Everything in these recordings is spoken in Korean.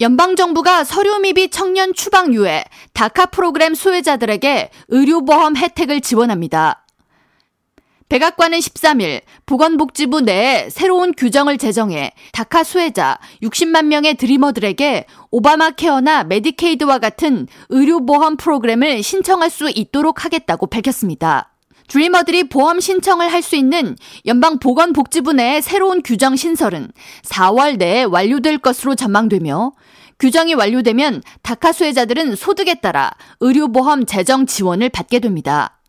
연방정부가 서류미비 청년 추방 유예 DACA 프로그램 수혜자들에게 의료보험 혜택을 지원합니다. 백악관은 13일 보건복지부 내에 새로운 규정을 제정해 DACA 수혜자 60만 명의 Dreamer들에게 오바마 케어나 메디케이드와 같은 의료보험 프로그램을 신청할 수 있도록 하겠다고 밝혔습니다. Dreamer들이 보험 신청을 할 수 있는 연방보건복지부 내의 새로운 규정 신설은 4월 내에 완료될 것으로 전망되며 규정이 완료되면 다카 수혜자들은 소득에 따라 의료보험 재정 지원을 받게 됩니다.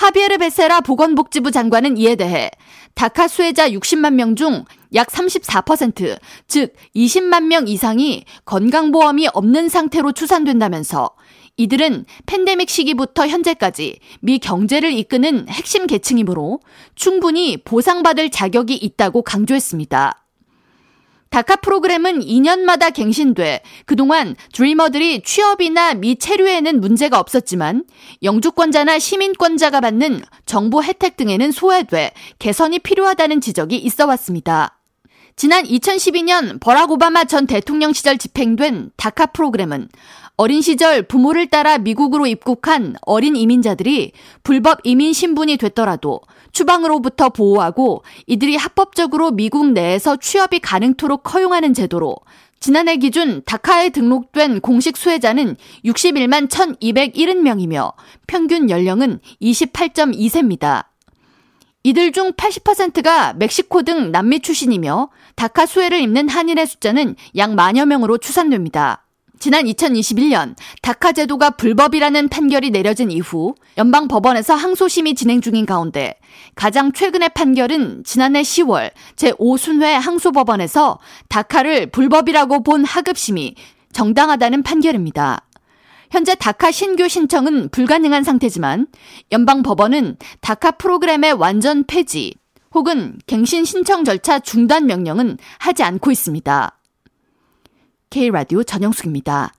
하비에르 베세라 보건복지부 장관은 이에 대해 다카 수혜자 60만 명 중 약 34%, 즉 20만 명 이상이 건강보험이 없는 상태로 추산된다면서 이들은 팬데믹 시기부터 현재까지 미 경제를 이끄는 핵심 계층이므로 충분히 보상받을 자격이 있다고 강조했습니다. 다카 프로그램은 2년마다 갱신돼 그동안 드리머들이 취업이나 미체류에는 문제가 없었지만 영주권자나 시민권자가 받는 정부 혜택 등에는 소외돼 개선이 필요하다는 지적이 있어 왔습니다. 지난 2012년 버락 오바마 전 대통령 시절 집행된 다카 프로그램은 어린 시절 부모를 따라 미국으로 입국한 어린 이민자들이 불법 이민 신분이 됐더라도 추방으로부터 보호하고 이들이 합법적으로 미국 내에서 취업이 가능토록 허용하는 제도로 지난해 기준 다카에 등록된 공식 수혜자는 61만 1,270명이며 평균 연령은 28.2세입니다. 이들 중 80%가 멕시코 등 남미 출신이며 다카 수혜를 입는 한인의 숫자는 약 만여 명으로 추산됩니다. 지난 2021년 다카 제도가 불법이라는 판결이 내려진 이후 연방 법원에서 항소심이 진행 중인 가운데 가장 최근의 판결은 지난해 10월 제5순회 항소법원에서 다카를 불법이라고 본 하급심이 정당하다는 판결입니다. 현재 다카 신규 신청은 불가능한 상태지만 연방 법원은 다카 프로그램의 완전 폐지 혹은 갱신 신청 절차 중단 명령은 하지 않고 있습니다. K라디오 전영숙입니다.